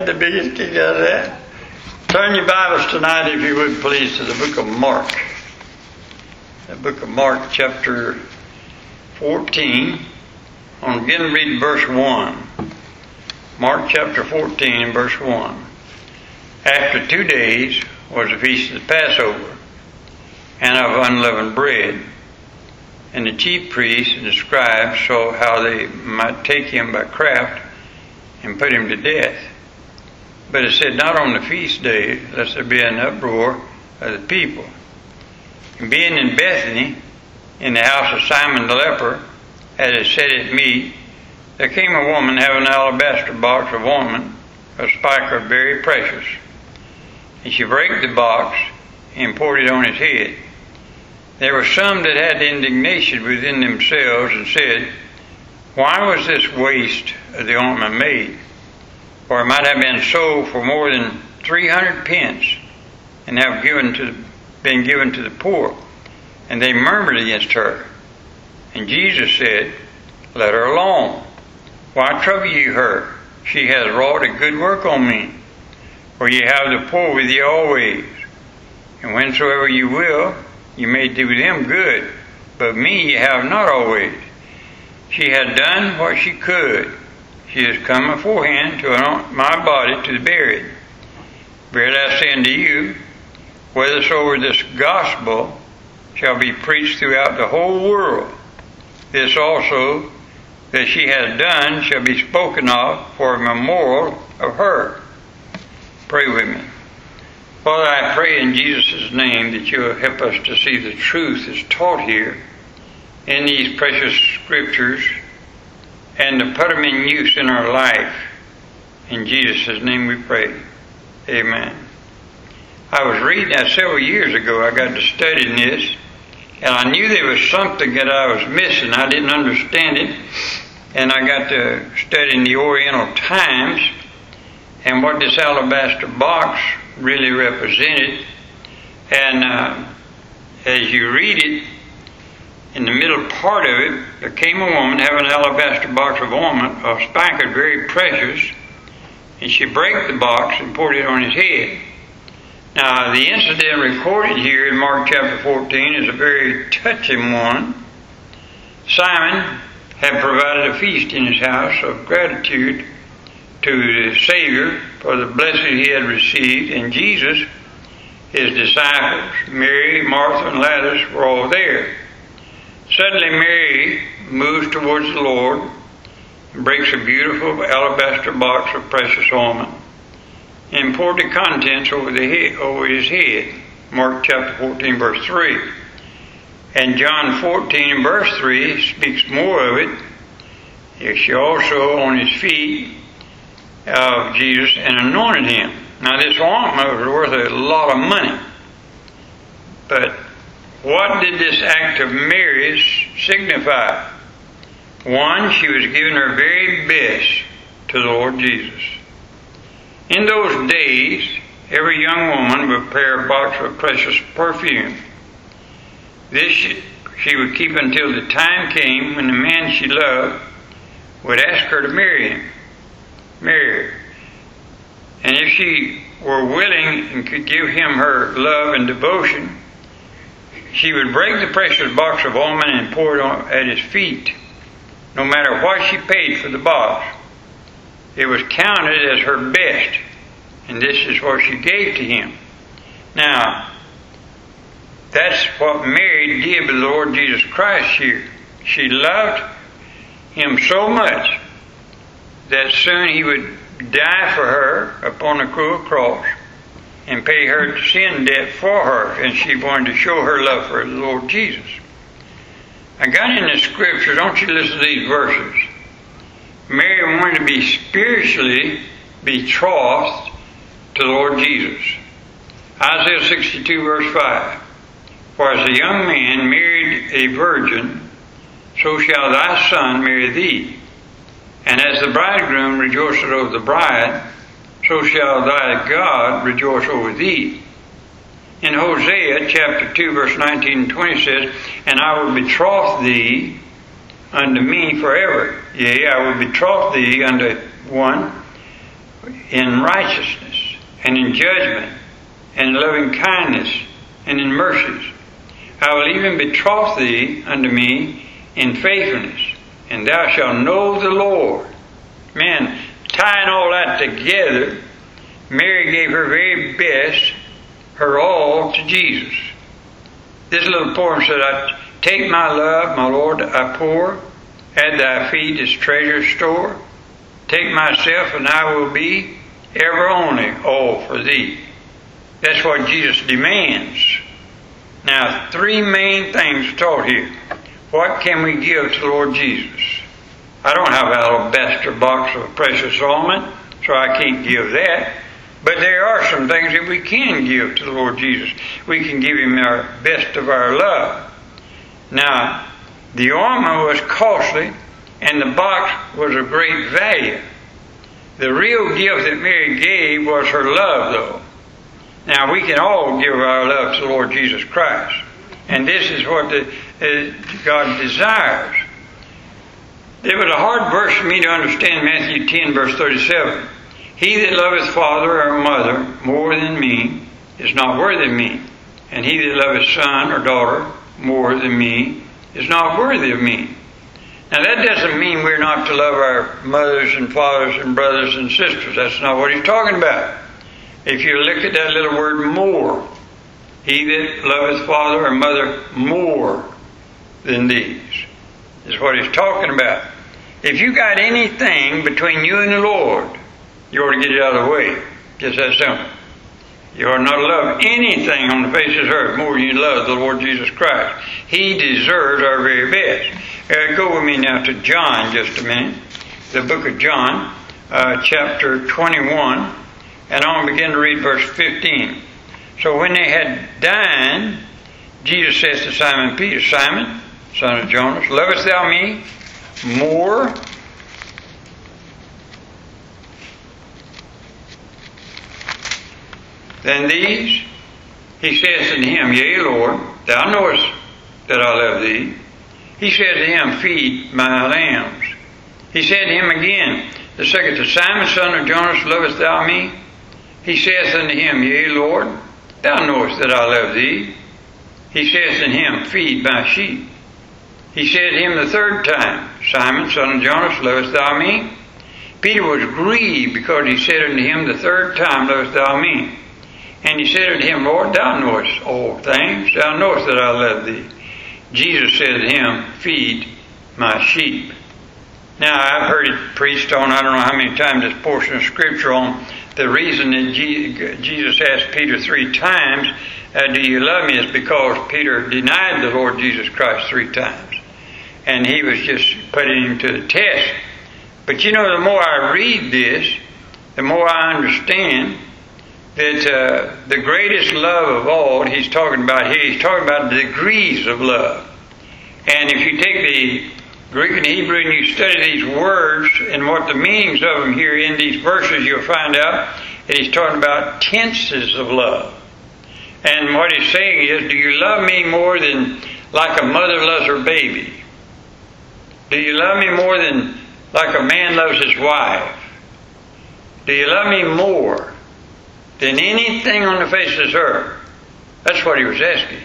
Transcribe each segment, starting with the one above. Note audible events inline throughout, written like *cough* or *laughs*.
The biggest kick out of that. Turn your Bibles tonight, if you would please, to the book of Mark. The book of Mark, chapter 14. I'm going to read verse 1. Mark chapter 14 verse 1. After two days was the feast of the Passover, and of unleavened bread. And the chief priests and the scribes saw how they might take him by craft and put him to death. But it said, Not on the feast day, lest there be an uproar of the people. And being in Bethany, in the house of Simon the leper, as it said at meat, there came a woman having an alabaster box of ointment, a spikenard very precious. And she brake the box and poured it on his head. There were some that had indignation within themselves and said, Why was this waste of the ointment made? For it might have been sold for more than three hundred pence, and have given to been given to the poor. And they murmured against her. And Jesus said, Let her alone. Why trouble you her? She has wrought a good work on me. For ye have the poor with you always. And whensoever you will, you may do them good. But me ye have not always. She had done what she could. She has come beforehand to anoint my body to be buried. Verily I say unto you, whithersoever this gospel shall be preached throughout the whole world, this also that she has done shall be spoken of for a memorial of her. Pray with me. Father, I pray in Jesus' name that you will help us to see the truth that's taught here in these precious scriptures and to put them in use in our life. In Jesus' name we pray. Amen. I was reading that several years ago. I got to studying this, and I knew there was something that I was missing. I didn't understand it, and I got to studying the Oriental Times and what this alabaster box really represented. And uh, as you read it, in the middle part of it, there came a woman having an alabaster box of ointment, of spikenard, very precious, and she brake the box and poured it on his head. Now, the incident recorded here in Mark chapter 14 is a very touching one. Simon had provided a feast in his house of gratitude to the Savior for the blessing he had received, and Jesus, his disciples, Mary, Martha, and Lazarus were all there. Suddenly, Mary moves towards the Lord and breaks a beautiful alabaster box of precious ointment and poured the contents over, the head, over his head. Mark chapter 14, verse 3. And John 14 verse 3 speaks more of it. She also on his feet of Jesus and anointed him. Now, this ointment was worth a lot of money. But what did this act of Mary's signify? One, she was giving her very best to the Lord Jesus. In those days, every young woman would prepare a box of precious perfume. This she would keep until the time came when the man she loved would ask her to marry him. Marry her. And if she were willing and could give him her love and devotion, she would break the precious box of ointment and pour it on, at his feet, no matter what she paid for the box. It was counted as her best, and this is what she gave to him. Now, that's what Mary did with the Lord Jesus Christ here. She loved him so much that soon he would die for her upon the cruel cross and pay her sin debt for her, and she wanted to show her love for the Lord Jesus. I got in the scripture, don't you listen to these verses. Mary wanted to be spiritually betrothed to the Lord Jesus. Isaiah 62, verse 5. For as a young man married a virgin, so shall thy son marry thee. And as the bridegroom rejoiceth over the bride, so shall thy God rejoice over thee. In Hosea chapter 2, verse 19 and 20 says, And I will betroth thee unto me forever. Yea, I will betroth thee unto one in righteousness and in judgment and in loving kindness and in mercies. I will even betroth thee unto me in faithfulness, and thou shalt know the Lord. Man, tying all that together, Mary gave her very best, her all to Jesus. This little poem said, I take my love, my Lord, I pour at thy feet is treasure store. Take myself and I will be ever only all for thee. That's what Jesus demands. Now, three main things taught here. What can we give to Lord Jesus? I don't have an alabaster box of precious ointment, so I can't give that. But there are some things that we can give to the Lord Jesus. We can give Him our best of our love. Now, the ointment was costly, and the box was of great value. The real gift that Mary gave was her love, though. Now, we can all give our love to the Lord Jesus Christ. And this is what the, uh, God desires. It was a hard verse for me to understand, Matthew 10, verse 37. He that loveth father or mother more than me is not worthy of me. And he that loveth son or daughter more than me is not worthy of me. Now that doesn't mean we're not to love our mothers and fathers and brothers and sisters. That's not what he's talking about. If you look at that little word more, he that loveth father or mother more than these is what he's talking about. If you got anything between you and the Lord, you ought to get it out of the way. Just that simple. You ought not to love anything on the face of the earth more than you love the Lord Jesus Christ. He deserves our very best. Uh, go with me now to John just a minute. The book of John, uh, chapter 21, and I'll begin to read verse 15. So when they had dined, Jesus says to Simon Peter, Simon, son of Jonas, lovest thou me more than these? He says unto him, Yea, Lord, thou knowest that I love thee. He said to him, Feed my lambs. He said to him again, the second to Simon, son of Jonas, lovest thou me? He saith unto him, Yea, Lord, thou knowest that I love thee. He saith unto him, Feed my sheep. He said to him the third time, Simon, son of Jonas, lovest thou me? Peter was grieved because he said unto him the third time, Lovest thou me? And he said unto him, Lord, thou knowest all things. Thou knowest that I love thee. Jesus said to him, Feed my sheep. Now, I've heard it preached on, I don't know how many times this portion of Scripture on the reason that Jesus asked Peter three times, uh, Do you love me? is because Peter denied the Lord Jesus Christ three times. And he was just putting him to the test. But you know, the more I read this, the more I understand that uh, the greatest love of all he's talking about here, he's talking about degrees of love. And if you take the Greek and Hebrew and you study these words and what the meanings of them here in these verses, you'll find out that he's talking about tenses of love. And what he's saying is, do you love me more than like a mother loves her baby? Do you love me more than like a man loves his wife? Do you love me more than anything on the face of this earth? That's what he was asking.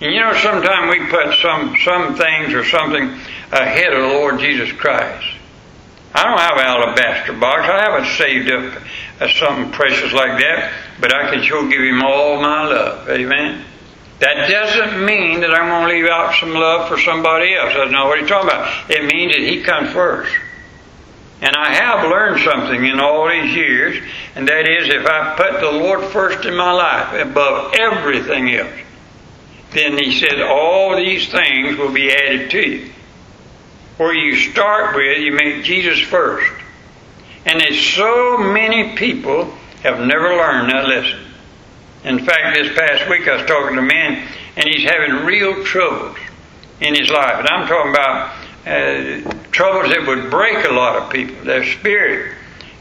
And you know, sometimes we put some some things or something ahead of the Lord Jesus Christ. I don't have an alabaster box. I haven't saved up uh, something precious like that, but I can sure give Him all my love. Amen. That doesn't mean that I'm going to leave out some love for somebody else. That's not what He's talking about. It means that He comes first. And I have learned something in all these years, and that is if I put the Lord first in my life above everything else, then He said all these things will be added to you. Where you start with, you make Jesus first. And there's so many people have never learned that lesson. In fact, this past week I was talking to a man, and he's having real troubles in his life. And I'm talking about uh, troubles that would break a lot of people, their spirit.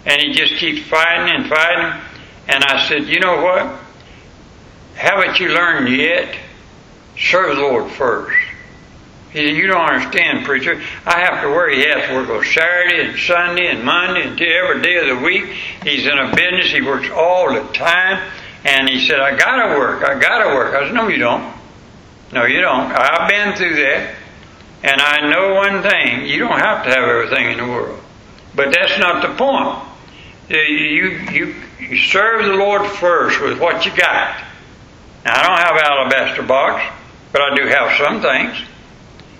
And he just keeps fighting and fighting. And I said, You know what? Haven't you learned yet? Serve the Lord first. He said, You don't understand, preacher. I have to work. He has to work on Saturday and Sunday and Monday and every day of the week. He's in a business. He works all the time. And he said, I gotta work. I gotta work. I said, No, you don't. No, you don't. I've been through that. And I know one thing. You don't have to have everything in the world. But that's not the point. You, you, you serve the Lord first with what you got. Now, I don't have an alabaster box, but I do have some things.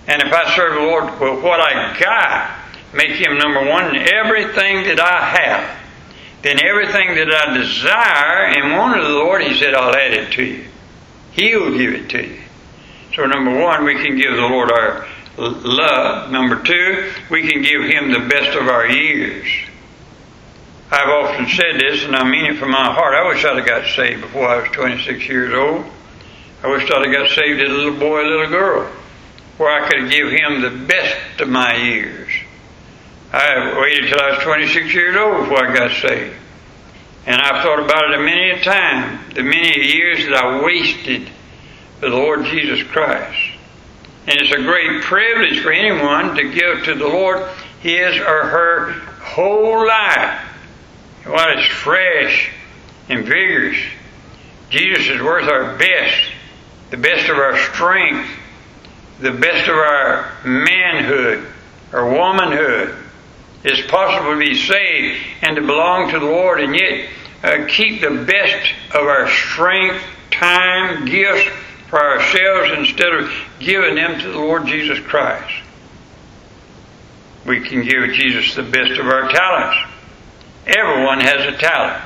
And if I serve the Lord with what I got, make Him number one in everything that I have, then everything that I desire and want of the Lord, He said, I'll add it to you. He'll give it to you. So, number one, we can give the Lord our love. Number two, we can give Him the best of our years. I've often said this, and I mean it from my heart. I wish I'd have got saved before I was 26 years old. I wish I'd have got saved as a little boy, a little girl, where I could have give Him the best of my years. I waited till I was 26 years old before I got saved. And I've thought about it many a time, the many years that I wasted for the Lord Jesus Christ. And it's a great privilege for anyone to give to the Lord his or her whole life while it's fresh and vigorous. Jesus is worth our best, the best of our strength, the best of our manhood or womanhood. It's possible to be saved and to belong to the Lord and yet uh, keep the best of our strength, time, gifts for ourselves instead of giving them to the Lord Jesus Christ. We can give Jesus the best of our talents. Everyone has a talent.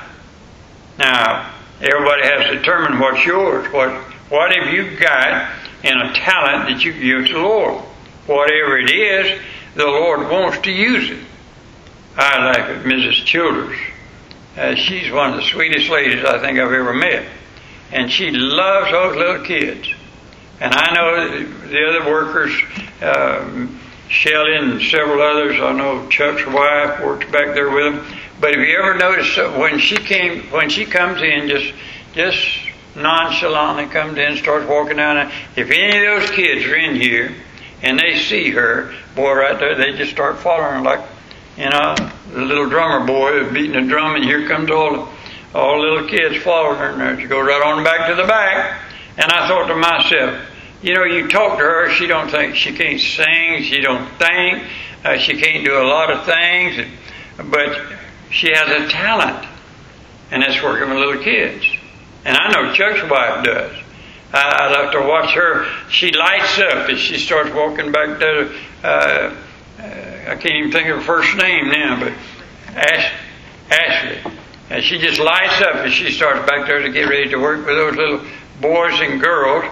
Now, everybody has to determine what's yours. What what have you got in a talent that you give to the Lord? Whatever it is, the Lord wants to use it. I like Mrs. Childers. Uh, she's one of the sweetest ladies I think I've ever met. And she loves those little kids. And I know the other workers, um, Shelley and several others, I know Chuck's wife works back there with them. But if you ever notice when she came, when she comes in, just just nonchalantly comes in, starts walking down. If any of those kids are in here and they see her, boy, right there, they just start following her like you know, the little drummer boy beating the drum, and here comes all all the little kids following her, and she goes right on back to the back. And I thought to myself, you know, you talk to her, she don't think she can't sing, she don't think, uh, she can't do a lot of things, but she has a talent, and that's working with little kids. And I know Chuck's wife does. I, I love to watch her. She lights up as she starts walking back to. Uh, Uh, I can't even think of her first name now, but Ash, Ashley. And she just lights up as she starts back there to get ready to work with those little boys and girls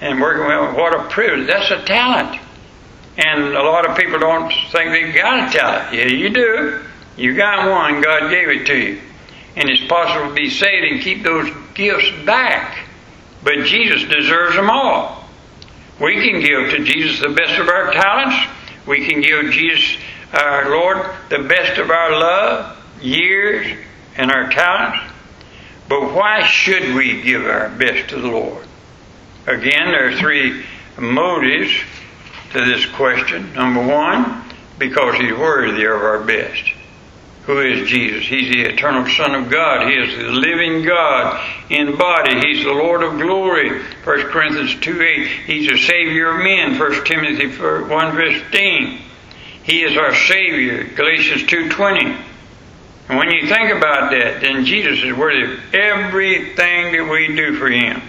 and working with what a privilege. That's a talent. And a lot of people don't think they've got a talent. Yeah, you do. You got one, God gave it to you. And it's possible to be saved and keep those gifts back. But Jesus deserves them all. We can give to Jesus the best of our talents we can give Jesus, our Lord, the best of our love, years, and our talents. But why should we give our best to the Lord? Again, there are three motives to this question. Number one, because He's worthy of our best. Who is Jesus? He's the eternal Son of God. He is the living God in body. He's the Lord of glory. 1 Corinthians 2 8. He's the Savior of men. 1 Timothy 1 15. He is our Savior. Galatians 2.20. And when you think about that, then Jesus is worthy of everything that we do for Him.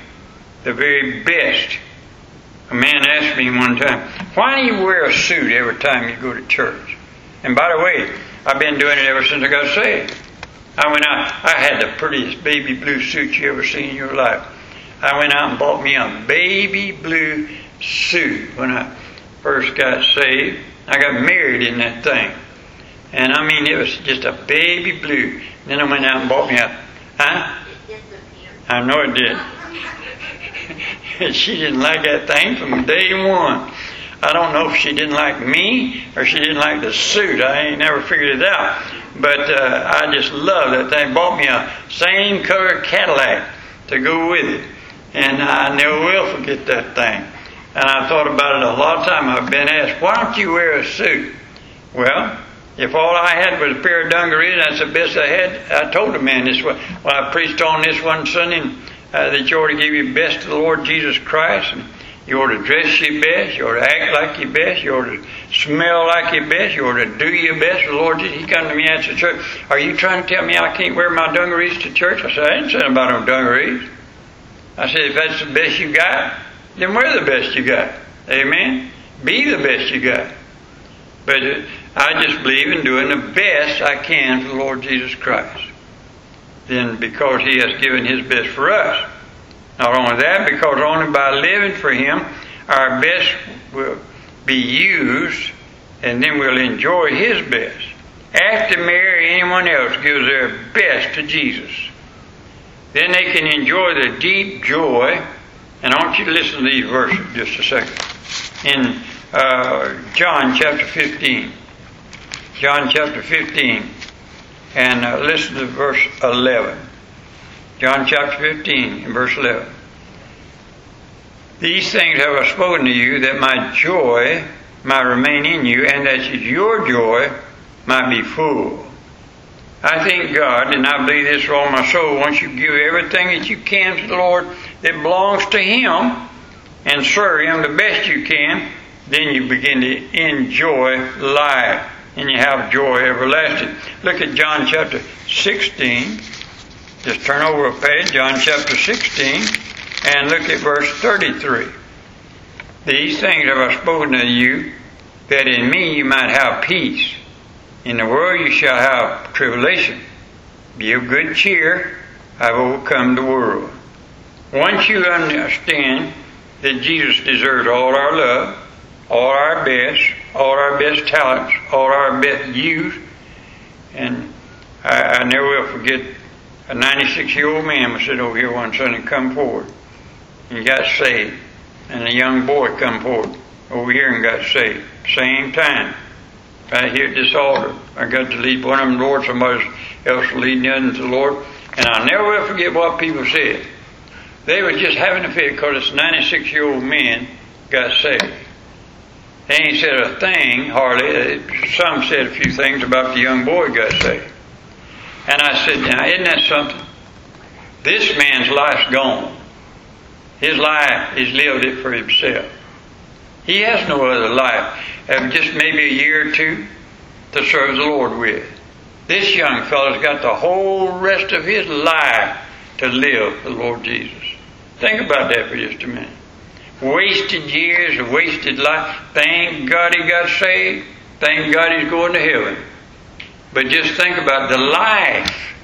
The very best. A man asked me one time, why do you wear a suit every time you go to church? And by the way, I've been doing it ever since I got saved. I went out, I had the prettiest baby blue suit you ever seen in your life. I went out and bought me a baby blue suit when I first got saved. I got married in that thing. And I mean, it was just a baby blue. Then I went out and bought me a, huh? I know it did. *laughs* she didn't like that thing from day one. I don't know if she didn't like me or she didn't like the suit. I ain't never figured it out. But uh, I just love that thing. Bought me a same color Cadillac to go with it. And I never will forget that thing. And I thought about it a lot of time. I've been asked, why don't you wear a suit? Well, if all I had was a pair of dungarees, that's the best I had. I told a man this when I preached on this one Sunday uh, that you ought to give your best to the Lord Jesus Christ. And you ought to dress your best. You ought to act like your best. You ought to smell like your best. You ought to do your best the Lord. He come to me after church. Are you trying to tell me I can't wear my dungarees to church? I said, I ain't saying about no dungarees. I said, if that's the best you got, then wear the best you got. Amen? Be the best you got. But uh, I just believe in doing the best I can for the Lord Jesus Christ. Then because He has given His best for us. Not only that, because only by living for Him, our best will be used, and then we'll enjoy His best. After Mary, anyone else gives their best to Jesus. Then they can enjoy the deep joy. And I want you to listen to these verses just a second. In uh, John chapter 15. John chapter 15. And uh, listen to verse 11. John chapter 15 and verse 11. These things have I spoken to you that my joy might remain in you and that your joy might be full. I thank God, and I believe this with all my soul, once you give everything that you can to the Lord that belongs to Him and serve Him the best you can, then you begin to enjoy life and you have joy everlasting. Look at John chapter 16. Just turn over a page, John chapter 16, and look at verse 33. These things have I spoken to you, that in me you might have peace. In the world you shall have tribulation. Be of good cheer. I've overcome the world. Once you understand that Jesus deserves all our love, all our best, all our best talents, all our best use, and I, I never will forget a 96 year old man was sitting over here one Sunday come forward and got saved. And a young boy come forward over here and got saved. Same time right here at this altar. I got to lead one of them, Lord, somebody else leading the other to the Lord. And I'll never forget what people said. They were just having a fit because this 96 year old man got saved. They ain't said a thing, hardly. Some said a few things about the young boy got saved. And I said, now, isn't that something? This man's life's gone. His life, he's lived it for himself. He has no other life, just maybe a year or two to serve the Lord with. This young fellow's got the whole rest of his life to live for the Lord Jesus. Think about that for just a minute. Wasted years, a wasted life. Thank God he got saved. Thank God he's going to heaven. But just think about the life.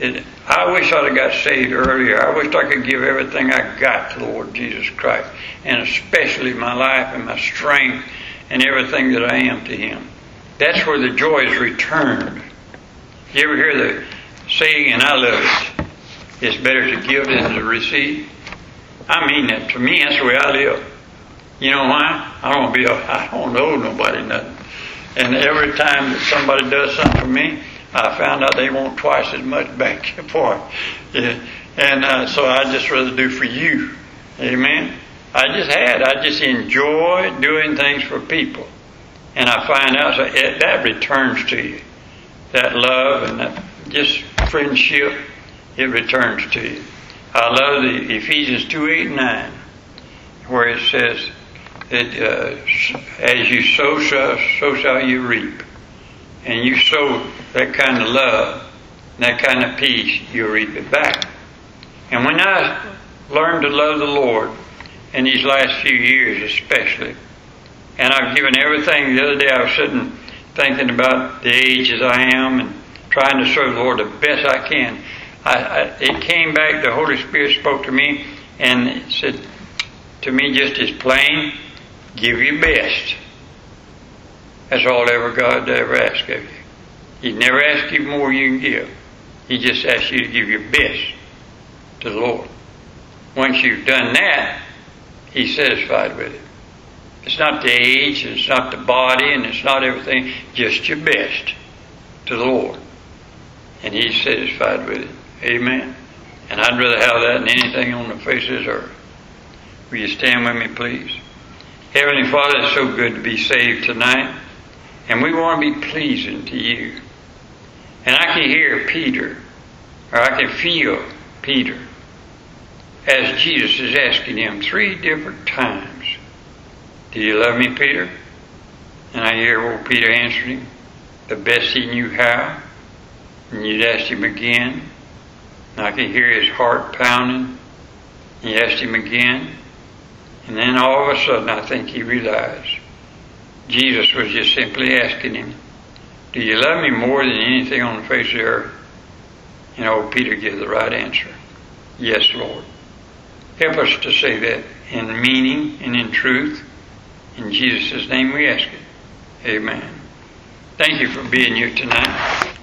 It, I wish I'd have got saved earlier. I wish I could give everything I got to the Lord Jesus Christ, and especially my life and my strength and everything that I am to Him. That's where the joy is returned. You ever hear the saying, and I love it, it's better to give than to receive? I mean that. To me, that's the way I live. You know why? I don't be. I don't owe nobody nothing. And every time that somebody does something for me, I found out they want twice as much back *laughs* for it. Yeah. And uh, so I just rather do for you. Amen. I just had. I just enjoy doing things for people. And I find out so it, that returns to you. That love and that just friendship, it returns to you. I love the Ephesians 2 8 9, where it says that uh, as you sow, so shall you reap. And you sow that kind of love, that kind of peace, you reap it back. And when I learned to love the Lord, in these last few years especially. And I've given everything. The other day I was sitting thinking about the age as I am and trying to serve the Lord the best I can. I, I, it came back, the Holy Spirit spoke to me and said to me just as plain, give your best. That's all ever God ever asked of you. He never asked you more you can give. He just asked you to give your best to the Lord. Once you've done that, He's satisfied with it. It's not the age, and it's not the body, and it's not everything, just your best to the Lord. And He's satisfied with it. Amen. And I'd rather have that than anything on the face of this earth. Will you stand with me, please? Heavenly Father, it's so good to be saved tonight, and we want to be pleasing to you. And I can hear Peter, or I can feel Peter, as Jesus is asking him three different times, Do you love me, Peter? And I hear old Peter answering him, the best he knew how. And you'd ask him again. And I could hear his heart pounding. He asked him again. And then all of a sudden, I think he realized Jesus was just simply asking him, Do you love me more than anything on the face of the earth? And old Peter gave the right answer Yes, Lord. Help us to say that in meaning and in truth. In Jesus' name we ask it. Amen. Thank you for being here tonight.